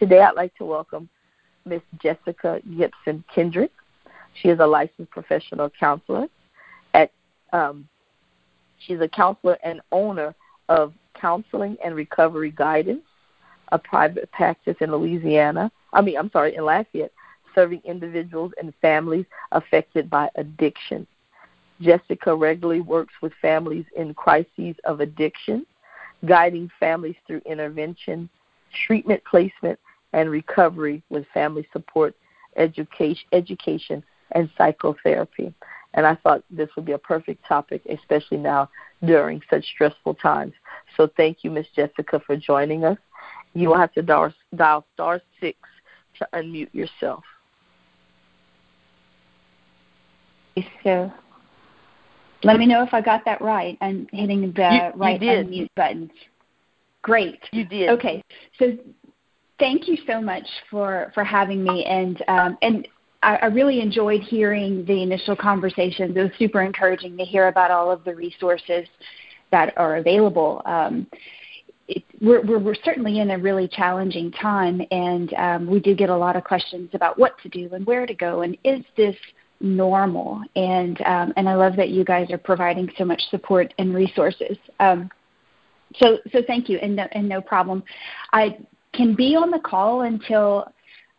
Today, I'd like to welcome Miss Jessica Gibson Kendrick. She is a licensed professional counselor. At um, she's a counselor and owner of Counseling and Recovery Guidance, a private practice in Louisiana. I mean, I'm sorry, in Lafayette, serving individuals and families affected by addiction. Jessica regularly works with families in crises of addiction, guiding families through intervention, treatment placement, and recovery with family support, education, education and psychotherapy. And I thought this would be a perfect topic, especially now during such stressful times. So thank you, Miss Jessica, for joining us. You will have to dial, dial star six to unmute yourself. So let me know if I got that right. I'm hitting the you, right you unmute button. Great. You did. Okay. So thank you so much for for having me and um, and I, I really enjoyed hearing the initial conversations. It was super encouraging to hear about all of the resources that are available. Um, it, we're, we're, we're certainly in a really challenging time, and um, we do get a lot of questions about what to do and where to go, and is this normal? And um, and I love that you guys are providing so much support and resources. Um, so so thank you, and no, and no problem. I can be on the call until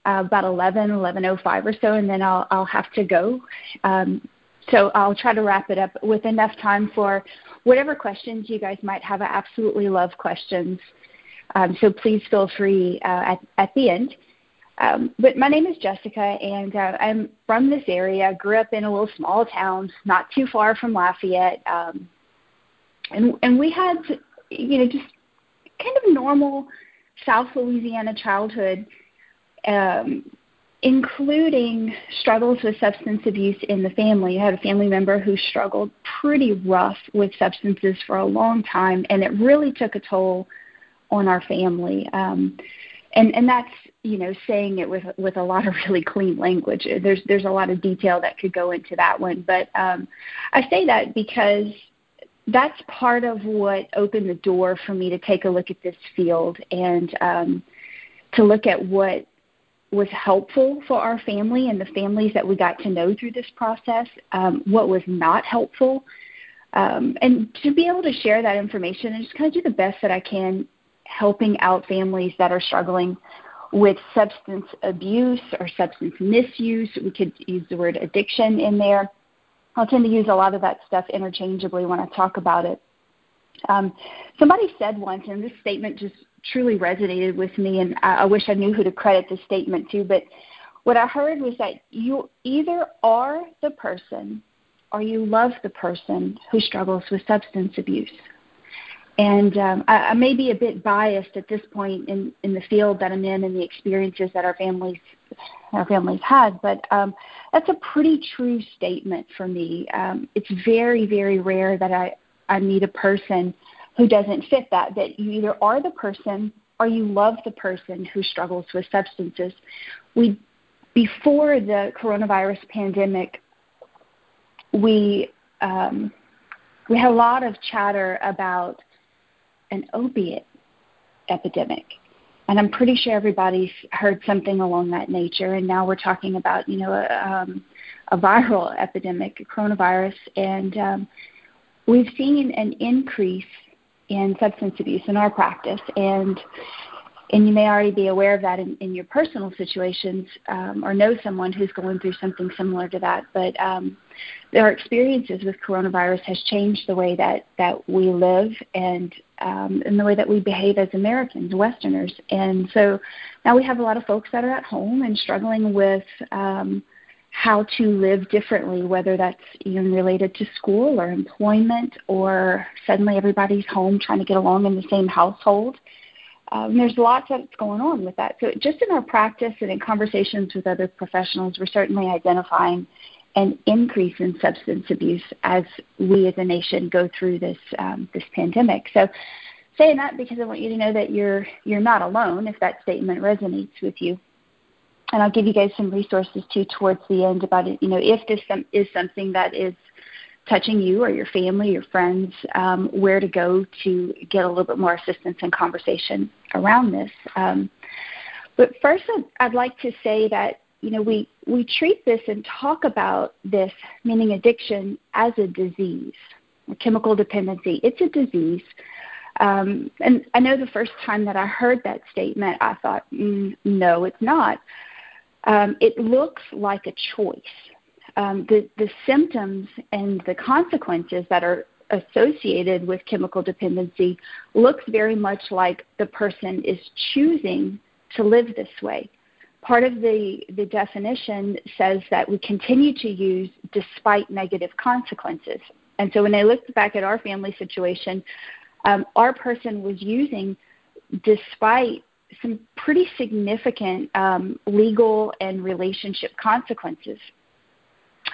uh, about 11, 11:05 or so, and then I'll I'll have to go. Um, so I'll try to wrap it up with enough time for whatever questions you guys might have. I absolutely love questions, um, so please feel free uh, at at the end. Um, but my name is Jessica, and uh, I'm from this area. Grew up in a little small town, not too far from Lafayette, um, and and we had, you know, just kind of normal South Louisiana childhood, um, including struggles with substance abuse in the family. I had a family member who struggled pretty rough with substances for a long time, and it really took a toll on our family. Um, and and that's you know saying it with with a lot of really clean language. There's there's a lot of detail that could go into that one, but um, I say that because that's part of what opened the door for me to take a look at this field and um, to look at what was helpful for our family and the families that we got to know through this process, um, what was not helpful, um, and to be able to share that information and just kind of do the best that I can helping out families that are struggling with substance abuse or substance misuse. We could use the word addiction in there I'll tend to use a lot of that stuff interchangeably when I talk about it. Um, somebody said once, and this statement just truly resonated with me, and I, I wish I knew who to credit this statement to, but what I heard was that you either are the person or you love the person who struggles with substance abuse. And um, I, I may be a bit biased at this point in, in the field that I'm in and the experiences that our families our families had, but um, that's a pretty true statement for me. Um, it's very very rare that I I meet a person who doesn't fit that. That you either are the person or you love the person who struggles with substances. We before the coronavirus pandemic, we um, we had a lot of chatter about an opiate epidemic. And I'm pretty sure everybody's heard something along that nature. And now we're talking about, you know, a, um, a viral epidemic, a coronavirus. And um, we've seen an increase in substance abuse in our practice. And and you may already be aware of that in, in your personal situations um, or know someone who's going through something similar to that. But um, their experiences with coronavirus has changed the way that, that we live and, um, and the way that we behave as Americans, Westerners. And so now we have a lot of folks that are at home and struggling with um, how to live differently, whether that's even related to school or employment or suddenly everybody's home trying to get along in the same household um, there's lots that's going on with that. So just in our practice and in conversations with other professionals, we're certainly identifying an increase in substance abuse as we as a nation go through this um, this pandemic. So saying that because I want you to know that you're you're not alone if that statement resonates with you. And I'll give you guys some resources too towards the end about it. You know, if this is something that is touching you or your family, your friends, um, where to go to get a little bit more assistance and conversation around this. Um, But first, I'd like to say that you know we we treat this and talk about this, meaning addiction, as a disease, a chemical dependency. It's a disease. Um, and I know the first time that I heard that statement, I thought, mm, no, it's not. Um, it looks like a choice. Um, the, the symptoms and the consequences that are associated with chemical dependency looks very much like the person is choosing to live this way. Part of the, the definition says that we continue to use despite negative consequences. And so when I looked back at our family situation, um, our person was using despite some pretty significant um, legal and relationship consequences.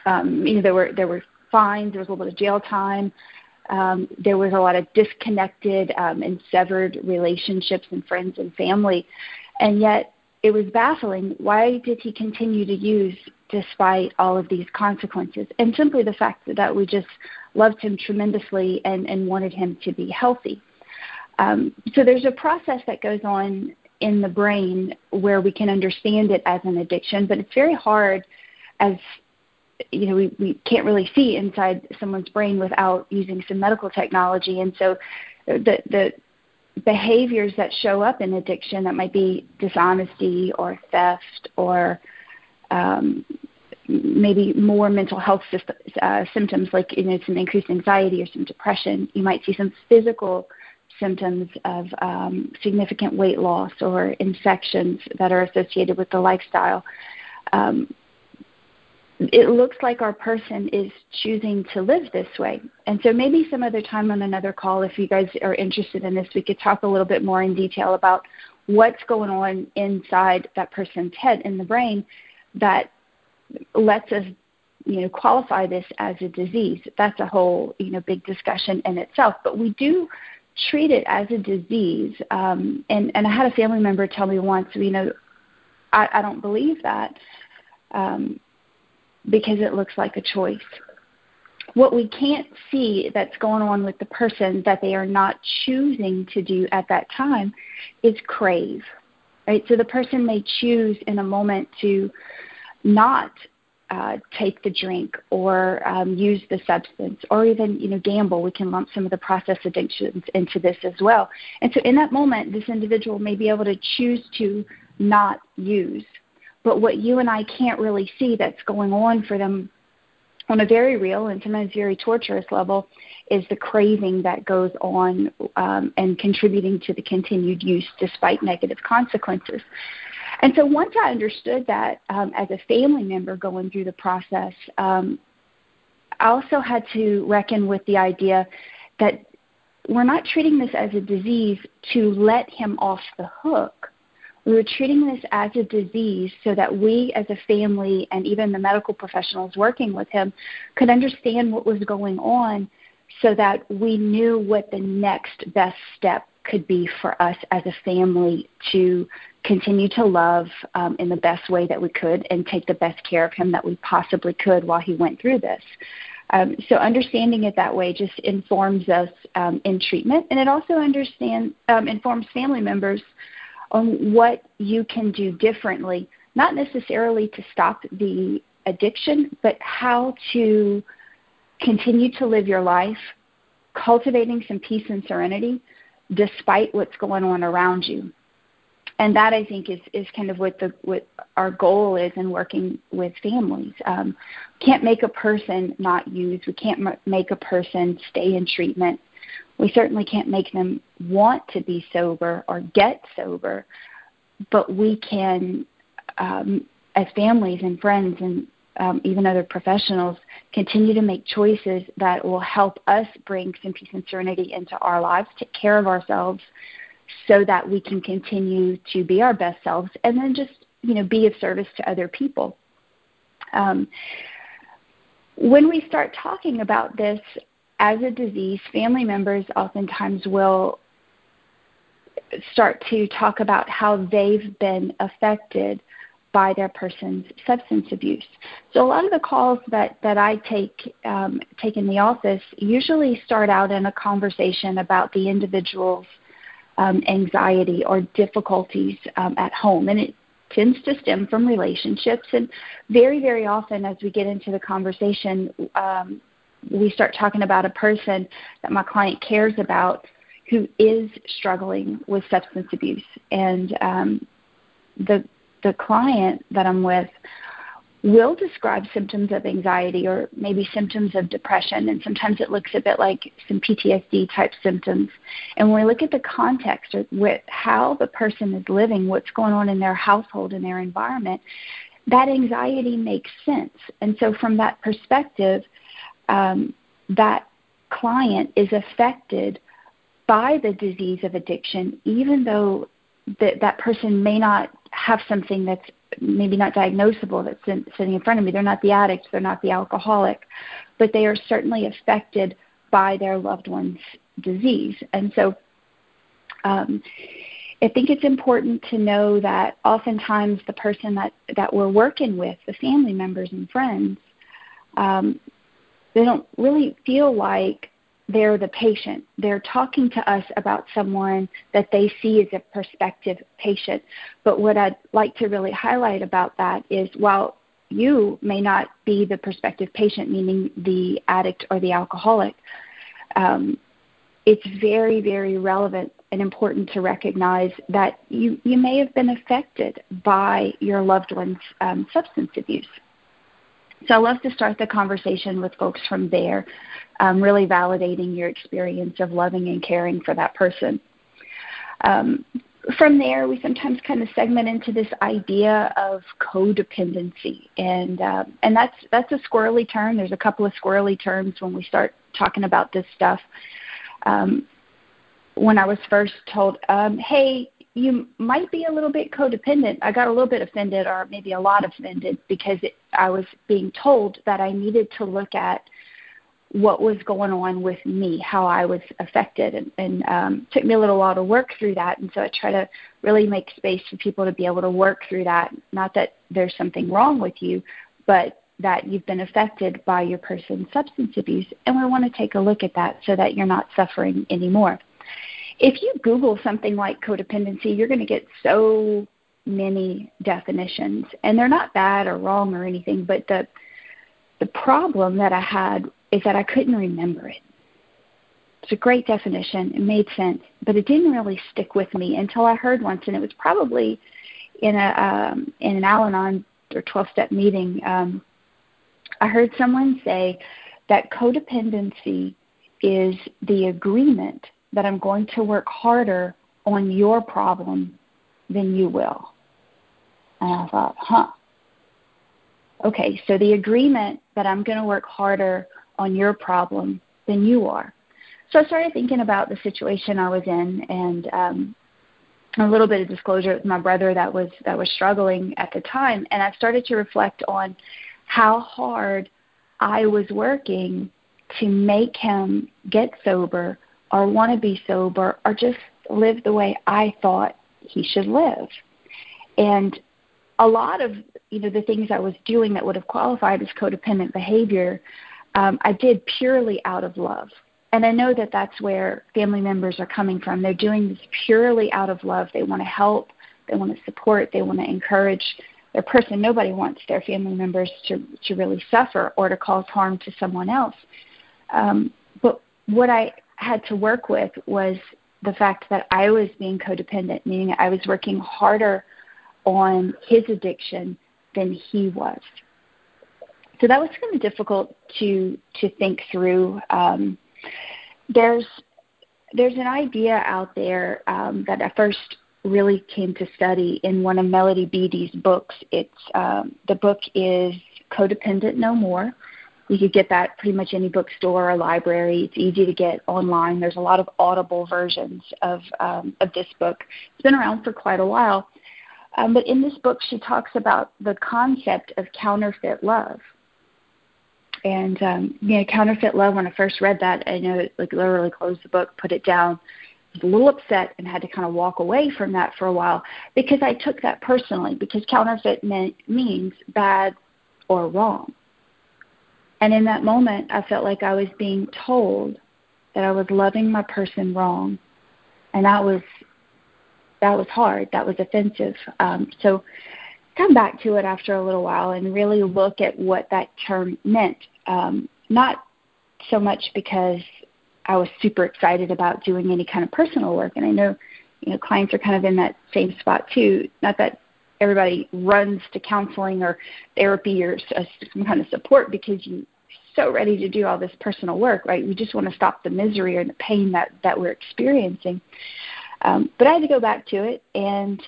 Um, you know, there were there were fines, there was a little bit of jail time, um, there was a lot of disconnected um, and severed relationships and friends and family, and yet it was baffling. Why did he continue to use despite all of these consequences? And simply the fact that we just loved him tremendously and, and wanted him to be healthy. Um, so there's a process that goes on in the brain where we can understand it as an addiction, but it's very hard as you know we, we can't really see inside someone's brain without using some medical technology and so the the behaviors that show up in addiction that might be dishonesty or theft or um, maybe more mental health system, uh, symptoms like you know some increased anxiety or some depression. You might see some physical symptoms of um, significant weight loss or infections that are associated with the lifestyle. Um, it looks like our person is choosing to live this way. And so maybe some other time on another call, if you guys are interested in this, we could talk a little bit more in detail about what's going on inside that person's head in the brain that lets us you know qualify this as a disease. That's a whole you know big discussion in itself. But we do treat it as a disease. Um, and and I had a family member tell me once, you know, I, I don't believe that. Um, because it looks like a choice. What we can't see that's going on with the person that they are not choosing to do at that time is crave. Right? So the person may choose in a moment to not uh, take the drink or um, use the substance or even you know gamble we can lump some of the process addictions into this as well and so in that moment this individual may be able to choose to not use but what you and I can't really see that's going on for them on a very real and sometimes very torturous level is the craving that goes on um, and contributing to the continued use despite negative consequences. And so once I understood that um, as a family member going through the process, um, I also had to reckon with the idea that we're not treating this as a disease to let him off the hook we were treating this as a disease so that we as a family and even the medical professionals working with him could understand what was going on so that we knew what the next best step could be for us as a family to continue to love um, in the best way that we could and take the best care of him that we possibly could while he went through this. Um, so understanding it that way just informs us um, in treatment, and it also understand um, informs family members on what you can do differently, not necessarily to stop the addiction, but how to continue to live your life cultivating some peace and serenity despite what's going on around you. And that I think is, is kind of what the what our goal is in working with families. Um, can't make a person not use. We can't m- make a person stay in treatment. We certainly can't make them want to be sober or get sober, but we can, um, as families and friends and um, even other professionals, continue to make choices that will help us bring some peace and serenity into our lives, take care of ourselves, so that we can continue to be our best selves, and then just you know be of service to other people. Um, when we start talking about this, as a disease, family members oftentimes will start to talk about how they've been affected by their person's substance abuse. So a lot of the calls that, that I take um, take in the office usually start out in a conversation about the individual's um, anxiety or difficulties um, at home. And it tends to stem from relationships. And very, very often, as we get into the conversation, um, we start talking about a person that my client cares about who is struggling with substance abuse. And um, the the client that I'm with will describe symptoms of anxiety or maybe symptoms of depression, and sometimes it looks a bit like some PTSD type symptoms. And when we look at the context or with how the person is living, what's going on in their household and their environment, that anxiety makes sense. And so, from that perspective, um, that client is affected by the disease of addiction, even though that that person may not have something that's maybe not diagnosable that's in, sitting in front of me. They're not the addict, they're not the alcoholic, but they are certainly affected by their loved one's disease. And so um, I think it's important to know that oftentimes the person that, that we're working with, the family members and friends, um, they don't really feel like they're the patient. They're talking to us about someone that they see as a prospective patient. But what I'd like to really highlight about that is while you may not be the prospective patient, meaning the addict or the alcoholic, um, it's very, very relevant and important to recognize that you, you may have been affected by your loved one's um, substance abuse. So I love to start the conversation with folks from there, um, really validating your experience of loving and caring for that person. Um, from there, we sometimes kind of segment into this idea of codependency, and uh, and that's that's a squirrely term. There's a couple of squirrely terms when we start talking about this stuff. Um, when I was first told, um, "Hey, you might be a little bit codependent. I got a little bit offended, or maybe a lot offended, because it, I was being told that I needed to look at what was going on with me, how I was affected, and, and um, took me a little while to work through that. And so I try to really make space for people to be able to work through that. Not that there's something wrong with you, but that you've been affected by your person's substance abuse, and we want to take a look at that so that you're not suffering anymore if you Google something like codependency, you're going to get so many definitions, and they're not bad or wrong or anything. But the the problem that I had is that I couldn't remember it. It's a great definition. It made sense, but it didn't really stick with me until I heard once, and it was probably in a um, in an Al-Anon or 12-step meeting. Um, I heard someone say that codependency is the agreement that I'm going to work harder on your problem than you will. And I thought, huh. Okay, so the agreement that I'm going to work harder on your problem than you are. So I started thinking about the situation I was in, and um, a little bit of disclosure with my brother that was that was struggling at the time, and I started to reflect on how hard I was working to make him get sober or want to be sober or just live the way I thought he should live. And a lot of you know the things I was doing that would have qualified as codependent behavior, um, I did purely out of love. And I know that that's where family members are coming from. They're doing this purely out of love. They want to help, they want to support, they want to encourage their person. Nobody wants their family members to to really suffer or to cause harm to someone else. Um, but what I had to work with was the fact that I was being codependent, meaning I was working harder on his addiction than he was. So that was kind of difficult to to think through. Um, there's there's an idea out there um, that I first really came to study in one of Melody Beattie's books. It's um, the book is Codependent No More, you could get that pretty much any bookstore or library. It's easy to get online. There's a lot of audible versions of um, of this book. It's been around for quite a while. Um, but in this book, she talks about the concept of counterfeit love. And um, you know, counterfeit love. When I first read that, I know it, like literally closed the book, put it down. Was a little upset and had to kind of walk away from that for a while because I took that personally. Because counterfeit meant, means bad or wrong. And in that moment, I felt like I was being told that I was loving my person wrong. And I was that was hard. That was offensive. Um, so come back to it after a little while and really look at what that term meant. Um, not so much because I was super excited about doing any kind of personal work, and I know you know clients are kind of in that same spot too. Not that everybody runs to counseling or therapy or some kind of support because you so ready to do all this personal work, right? We just want to stop the misery or the pain that that we're experiencing. Um, but I had to go back to it, and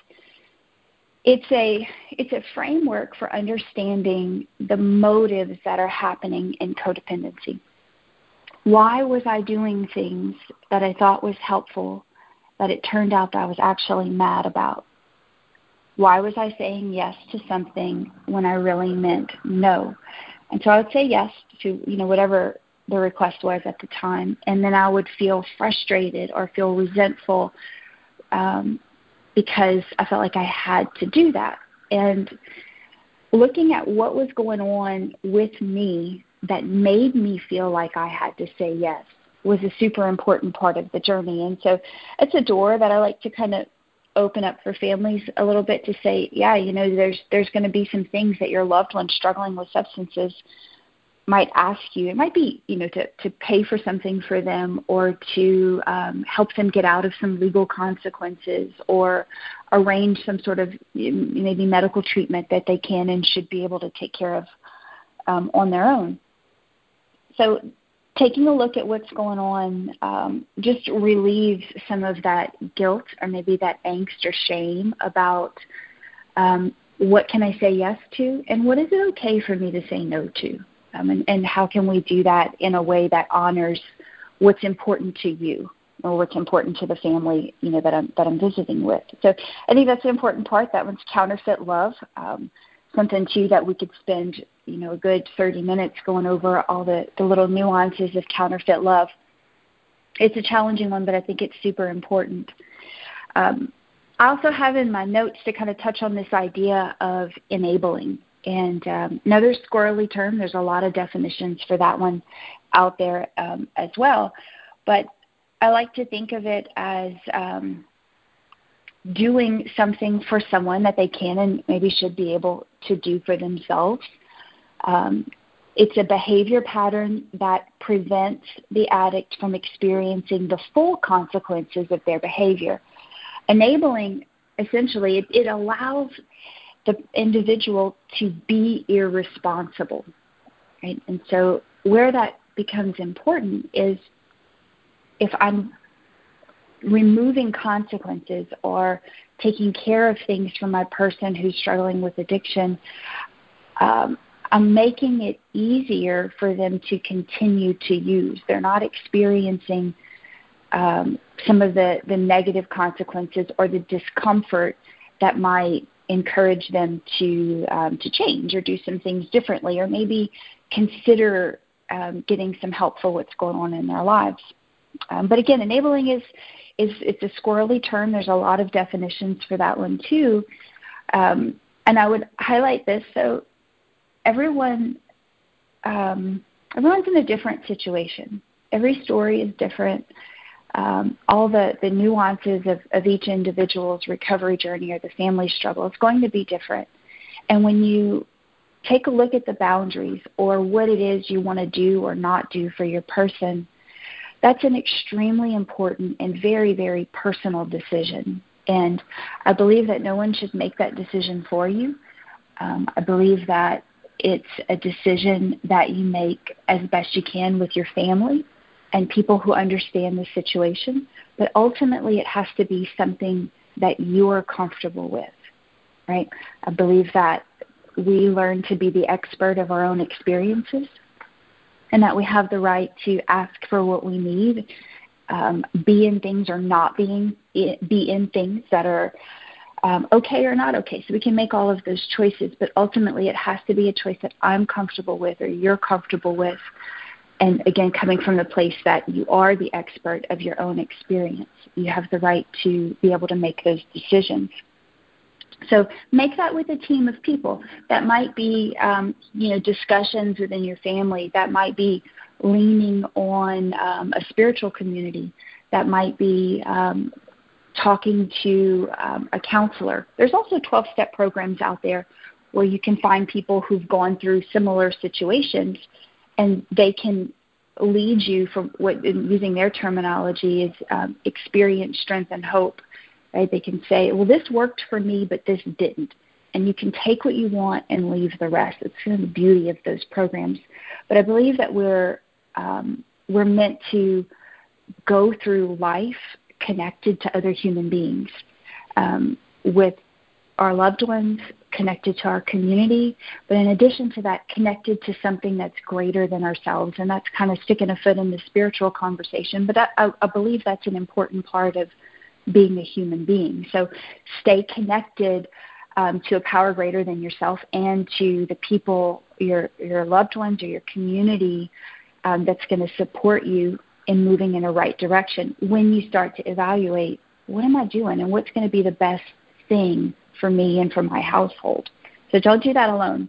it's a it's a framework for understanding the motives that are happening in codependency. Why was I doing things that I thought was helpful that it turned out that I was actually mad about? Why was I saying yes to something when I really meant no? And so I would say yes to you know whatever the request was at the time, and then I would feel frustrated or feel resentful um, because I felt like I had to do that. And looking at what was going on with me that made me feel like I had to say yes was a super important part of the journey. And so it's a door that I like to kind of open up for families a little bit to say, yeah, you know, there's there's going to be some things that your loved one's struggling with substances might ask you. It might be, you know, to, to pay for something for them or to um, help them get out of some legal consequences or arrange some sort of maybe medical treatment that they can and should be able to take care of um, on their own. So taking a look at what's going on um, just relieves some of that guilt or maybe that angst or shame about um, what can I say yes to and what is it okay for me to say no to? Um, and, and how can we do that in a way that honors what's important to you or what's important to the family you know that I'm that I'm visiting with. So I think that's an important part. That one's counterfeit love. Um, something too that we could spend you know a good 30 minutes going over all the the little nuances of counterfeit love. It's a challenging one, but I think it's super important. Um, I also have in my notes to kind of touch on this idea of enabling. And um, another squirrely term, there's a lot of definitions for that one out there um, as well. But I like to think of it as um, doing something for someone that they can and maybe should be able to do for themselves. Um, it's a behavior pattern that prevents the addict from experiencing the full consequences of their behavior. Enabling, essentially, it, it allows the individual to be irresponsible. Right? And so, where that becomes important is if I'm removing consequences or taking care of things for my person who's struggling with addiction, um, I'm making it easier for them to continue to use. They're not experiencing um, some of the, the negative consequences or the discomfort that might encourage them to um, to change or do some things differently, or maybe consider um, getting some help for what's going on in their lives. Um, but again, enabling is is it's a squirrely term. There's a lot of definitions for that one too. Um, and I would highlight this. So everyone um, everyone's in a different situation. Every story is different um, all the, the nuances of, of each individual's recovery journey or the family struggle is going to be different. And when you take a look at the boundaries or what it is you want to do or not do for your person, that's an extremely important and very, very personal decision. And I believe that no one should make that decision for you. Um, I believe that it's a decision that you make as best you can with your family and people who understand the situation, but ultimately it has to be something that you're comfortable with, right? I believe that we learn to be the expert of our own experiences and that we have the right to ask for what we need, um, be in things or not being be in things that are um, okay or not okay. So we can make all of those choices, but ultimately it has to be a choice that I'm comfortable with or you're comfortable with and again, coming from the place that you are the expert of your own experience, you have the right to be able to make those decisions. So make that with a team of people. That might be, um, you know, discussions within your family. That might be leaning on um, a spiritual community. That might be um, talking to um, a counselor. There's also 12 step programs out there where you can find people who've gone through similar situations and they can lead you from what using their terminology is um, experience strength and hope right? They can say well this worked for me but this didn't. And you can take what you want and leave the rest. It's kind of the beauty of those programs. But i believe that we're um, we're meant to go through life connected to other human beings um, with our loved ones, connected to our community, but in addition to that, connected to something that's greater than ourselves. And that's kind of sticking a foot in the spiritual conversation. But I, I believe that's an important part of being a human being. So stay connected um, to a power greater than yourself and to the people, your your loved ones or your community um, that's going to support you in moving in a right direction. When you start to evaluate, what am I doing, and what's going to be the best thing for me and for my household. So don't do that alone.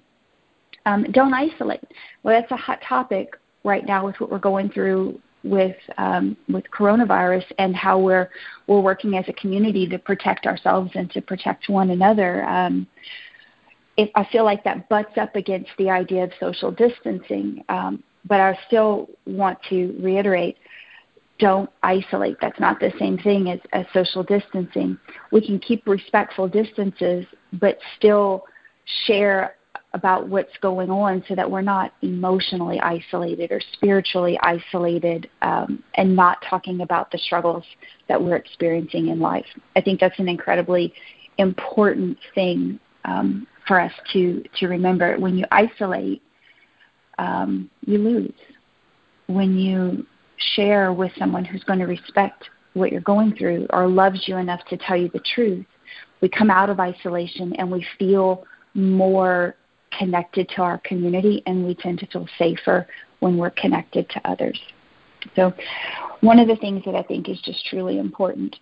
Um, don't isolate. Well, that's a hot topic right now with what we're going through with um, with coronavirus and how we're we're working as a community to protect ourselves and to protect one another. Um, I feel like that butts up against the idea of social distancing, um, but I still want to reiterate don't isolate. That's not the same thing as, as social distancing. We can keep respectful distances, but still share about what's going on so that we're not emotionally isolated or spiritually isolated um, and not talking about the struggles that we're experiencing in life. I think that's an incredibly important thing um, for us to, to remember. When you isolate, um, you lose. When you share with someone who's going to respect what you're going through or loves you enough to tell you the truth, we come out of isolation and we feel more connected to our community and we tend to feel safer when we're connected to others. So, one of the things that I think is just truly important.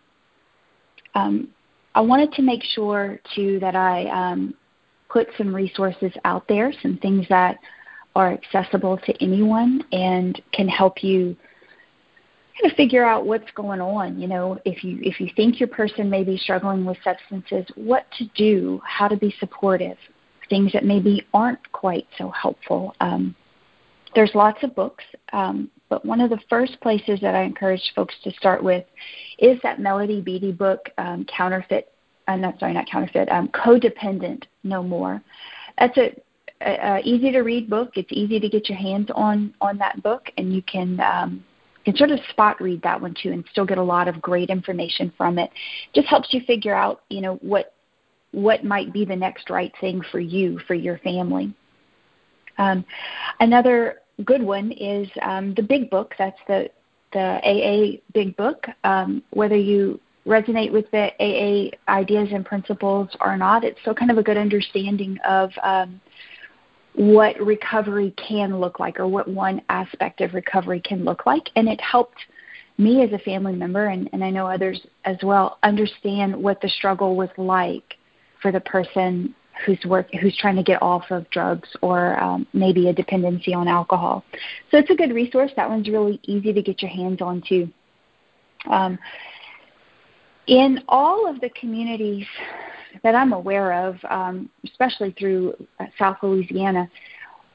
Um, I wanted to make sure too that I um, put some resources out there, some things that are accessible to anyone and can help you of figure out what's going on. You know, if you if you think your person may be struggling with substances, what to do, how to be supportive, things that maybe aren't quite so helpful. Um, there's lots of books, um, but one of the first places that I encourage folks to start with is that Melody Beattie book, um, Counterfeit. Uh, not sorry, not counterfeit. Um, Codependent No More. That's a, a easy to read book. It's easy to get your hands on on that book, and you can um, can sort of spot read that one too and still get a lot of great information from it. Just helps you figure out, you know, what what might be the next right thing for you, for your family. Um, another good one is um, the Big Book. That's the the AA Big Book. Um, whether you resonate with the AA ideas and principles or not, it's still kind of a good understanding of um, what recovery can look like or what one aspect of recovery can look like. And it helped me as a family member, and, and I know others as well, understand what the struggle was like for the person who's work who's trying to get off of drugs or um, maybe a dependency on alcohol. So it's a good resource. That one's really easy to get your hands on too. Um, in all of the communities that I'm aware of, um, especially through uh, South Louisiana,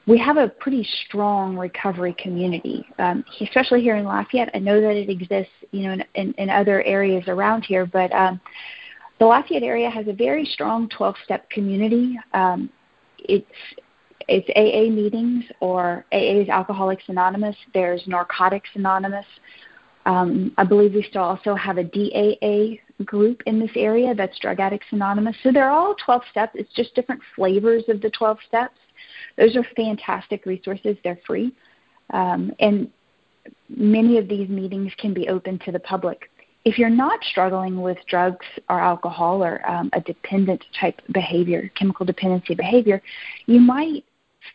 we have a pretty strong recovery community, um, especially here in Lafayette. I know that it exists, you know, in, in, in other areas around here, but um, the Lafayette area has a very strong 12-step community. Um, it's it's AA meetings or AA is Alcoholics Anonymous. There's Narcotics Anonymous. Um, I believe we still also have a DAA group in this area that's Drug Addicts Anonymous. So they're all 12 steps. It's just different flavors of the 12 steps. Those are fantastic resources. They're free. Um, and many of these meetings can be open to the public. If you're not struggling with drugs or alcohol or um, a dependent type behavior, chemical dependency behavior, you might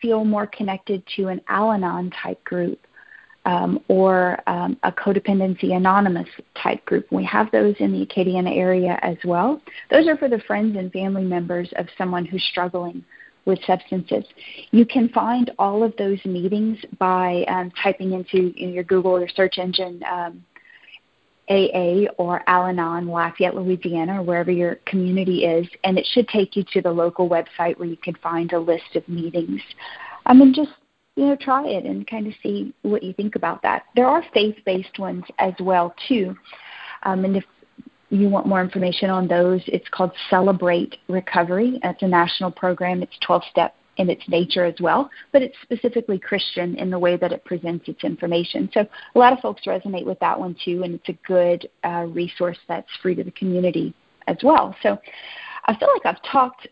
feel more connected to an Al Anon type group um, or um, a codependency anonymous type group. We have those in the Acadiana area as well. Those are for the friends and family members of someone who's struggling with substances. You can find all of those meetings by um, typing into in your Google or search engine um, AA or Al Anon, Lafayette, Louisiana, or wherever your community is, and it should take you to the local website where you can find a list of meetings. I mean, just you know, try it and kind of see what you think about that. There are faith-based ones as well too, um, and if you want more information on those, it's called Celebrate Recovery. It's a national program. It's 12 step in its nature as well, but it's specifically Christian in the way that it presents its information. So a lot of folks resonate with that one too, and it's a good uh, resource that's free to the community as well. So I feel like I've talked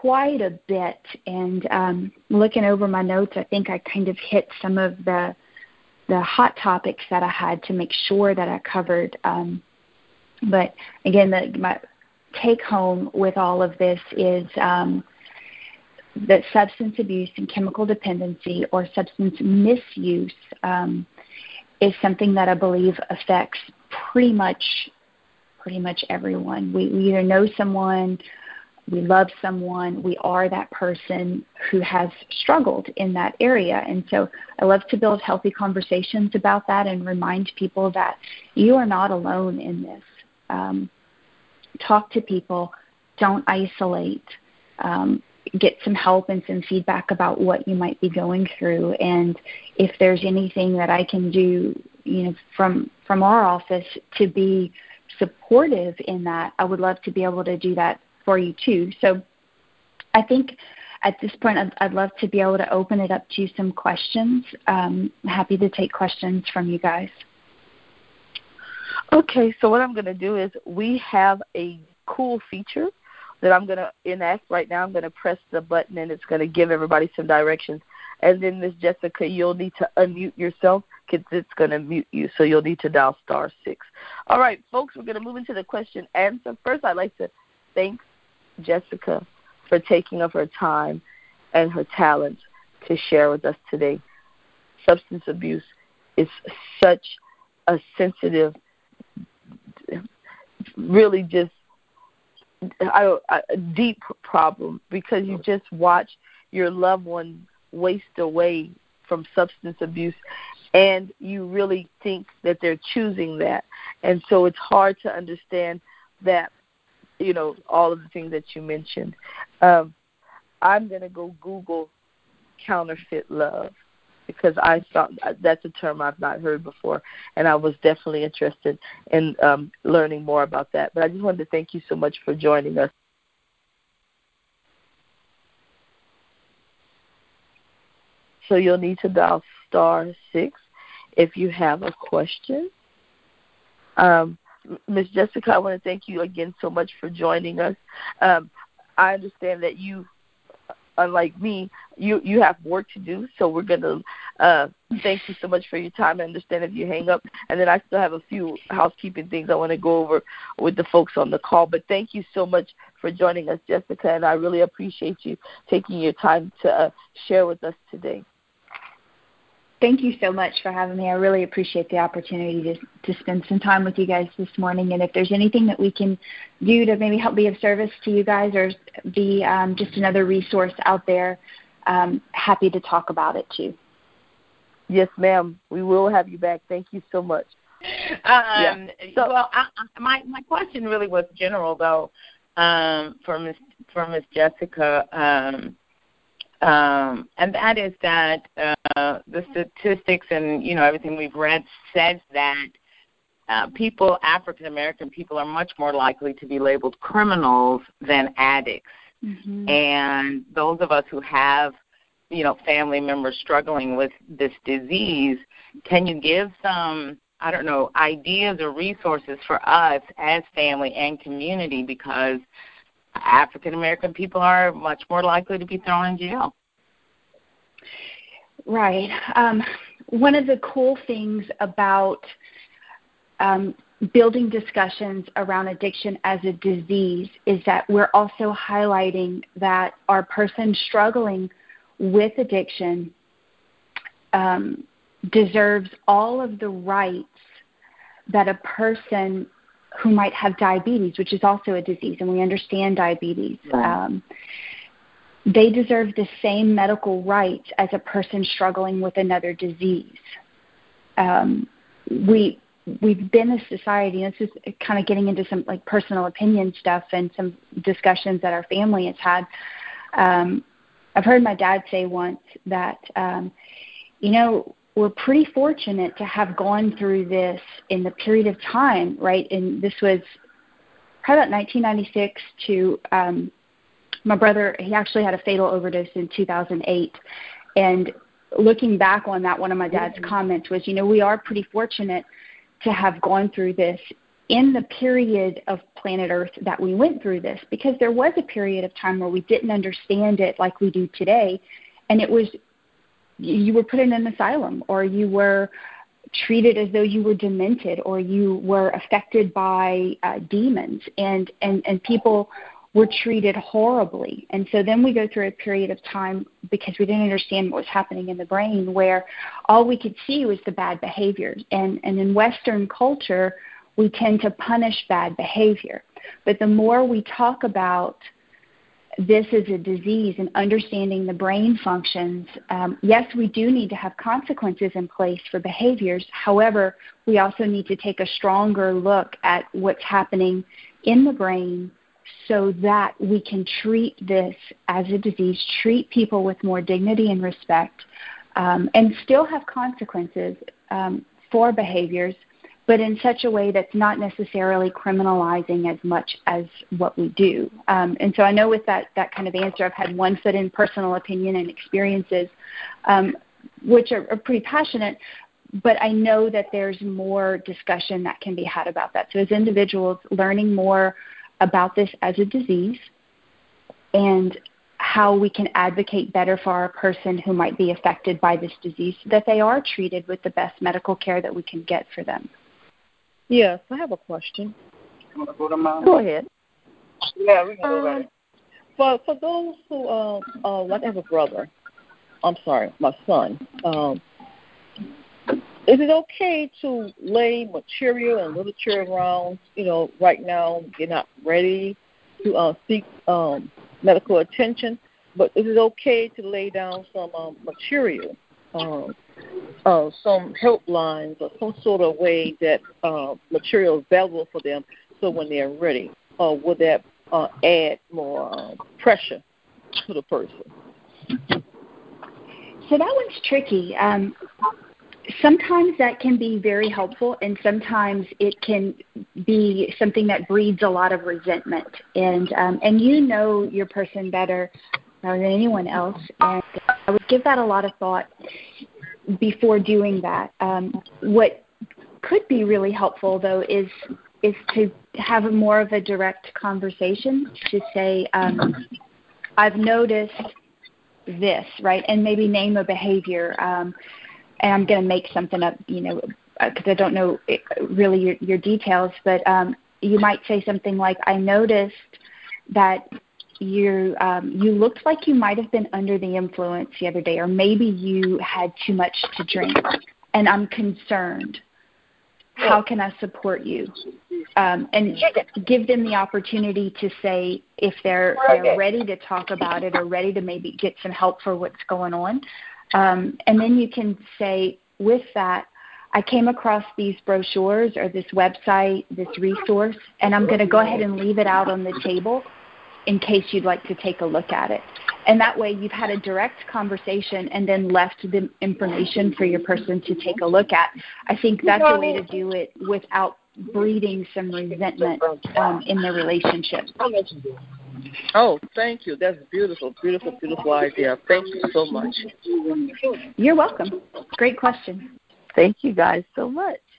quite a bit, and um, looking over my notes, I think I kind of hit some of the the hot topics that I had to make sure that I covered. Um, but again, the, my take home with all of this is um, that substance abuse and chemical dependency or substance misuse um, is something that I believe affects pretty much pretty much everyone. We, we either know someone, we love someone, we are that person who has struggled in that area. And so I love to build healthy conversations about that and remind people that you are not alone in this. Um, talk to people, don't isolate. Um, get some help and some feedback about what you might be going through and if there's anything that I can do you know from from our office to be supportive in that I would love to be able to do that for you too so I think at this point I'd, I'd love to be able to open it up to some questions um, happy to take questions from you guys okay so what I'm going to do is we have a cool feature that I'm going to enact right now. I'm going to press the button and it's going to give everybody some directions. And then, Miss Jessica, you'll need to unmute yourself because it's going to mute you. So you'll need to dial star six. All right, folks, we're going to move into the question answer. First, I'd like to thank Jessica for taking of her time and her talents to share with us today. Substance abuse is such a sensitive, really just a, a deep problem because you just watch your loved one waste away from substance abuse and you really think that they're choosing that and so it's hard to understand that you know all of the things that you mentioned um, i'm going to go google counterfeit love because I thought that's a term I've not heard before, and I was definitely interested in um, learning more about that. But I just wanted to thank you so much for joining us. So you'll need to dial star six if you have a question. Um, Ms. Jessica, I want to thank you again so much for joining us. Um, I understand that you unlike me, you you have work to do. So we're gonna uh, thank you so much for your time. I understand if you hang up, and then I still have a few housekeeping things I want to go over with the folks on the call. But thank you so much for joining us, Jessica, and I really appreciate you taking your time to uh, share with us today. Thank you so much for having me. I really appreciate the opportunity to, to spend some time with you guys this morning. And if there's anything that we can do to maybe help be of service to you guys or be um, just another resource out there, um, happy to talk about it too. Yes, ma'am. We will have you back. Thank you so much. Um, yeah. so, well, I, my my question really was general though um, for Miss for Miss Jessica. Um, um, and that is that uh, the statistics and you know everything we've read says that uh, people, African American people, are much more likely to be labeled criminals than addicts. Mm-hmm. And those of us who have, you know, family members struggling with this disease, can you give some, I don't know, ideas or resources for us as family and community because African American people are much more likely to be thrown in jail. Right. Um, one of the cool things about um, building discussions around addiction as a disease is that we're also highlighting that our person struggling with addiction um, deserves all of the rights that a person who might have diabetes, which is also a disease, and we understand diabetes. Right. Um, they deserve the same medical rights as a person struggling with another disease. Um, we we've been a society, and this is kind of getting into some like personal opinion stuff and some discussions that our family has had. Um, I've heard my dad say once that, um, you know, we're pretty fortunate to have gone through this in the period of time, right? And this was probably about 1996 to um, my brother. He actually had a fatal overdose in 2008, and looking back on that, one of my dad's mm-hmm. comments was, you know, we are pretty fortunate to have gone through this in the period of planet Earth that we went through this because there was a period of time where we didn't understand it like we do today. And it was, you were put in an asylum or you were treated as though you were demented or you were affected by uh, demons. And, and, and people were treated horribly. And so then we go through a period of time because we didn't understand what was happening in the brain where all we could see was the bad behaviors. And, and in Western culture, we tend to punish bad behavior. But the more we talk about this is a disease and understanding the brain functions, um, yes, we do need to have consequences in place for behaviors. However, we also need to take a stronger look at what's happening in the brain so that we can treat this as a disease, treat people with more dignity and respect, um, and still have consequences um, for behaviors, but in such a way that's not necessarily criminalizing as much as what we do. Um, and so I know with that, that kind of answer, I've had one foot in personal opinion and experiences, um, which are, are pretty passionate, but I know that there's more discussion that can be had about that. So as individuals, learning more about this as a disease and how we can advocate better for our person who might be affected by this disease that they are treated with the best medical care that we can get for them. Yes, I have a question. Go ahead. Yeah, we can go about it. For for those who uh, uh like I have a brother, I'm sorry, my son. Um, is it okay to lay material and literature around? You know, right now you're not ready to uh, seek um, medical attention, but is it okay to lay down some um, material, um, uh, some helplines, or some sort of way that uh, material is available for them, so when they're ready, or uh, would that uh, add more uh, pressure to the person? So that one's tricky. Um, sometimes that can be very helpful and sometimes it can be something that breeds a lot of resentment and um, and you know your person better than anyone else and i would give that a lot of thought before doing that. Um, what could be really helpful though is is to have more of a direct conversation to say um, i've noticed this right? And maybe name a behavior um, and I'm going to make something up, you know, because uh, I don't know really your, your details, but um, you might say something like, "I noticed that you um, you looked like you might have been under the influence the other day, or maybe you had too much to drink, and I'm concerned. How can I support you?" Um, and give them the opportunity to say if they're, they're ready to talk about it or ready to maybe get some help for what's going on. Um, and then you can say, with that, I came across these brochures or this website, this resource, and I'm going to go ahead and leave it out on the table in case you'd like to take a look at it. And that way you've had a direct conversation and then left the information for your person to take a look at. I think that's a way to do it without breeding some resentment um, in the relationship. Oh, thank you. That's beautiful, beautiful, beautiful idea. Thank you so much. You're welcome. Great question. Thank you guys so much.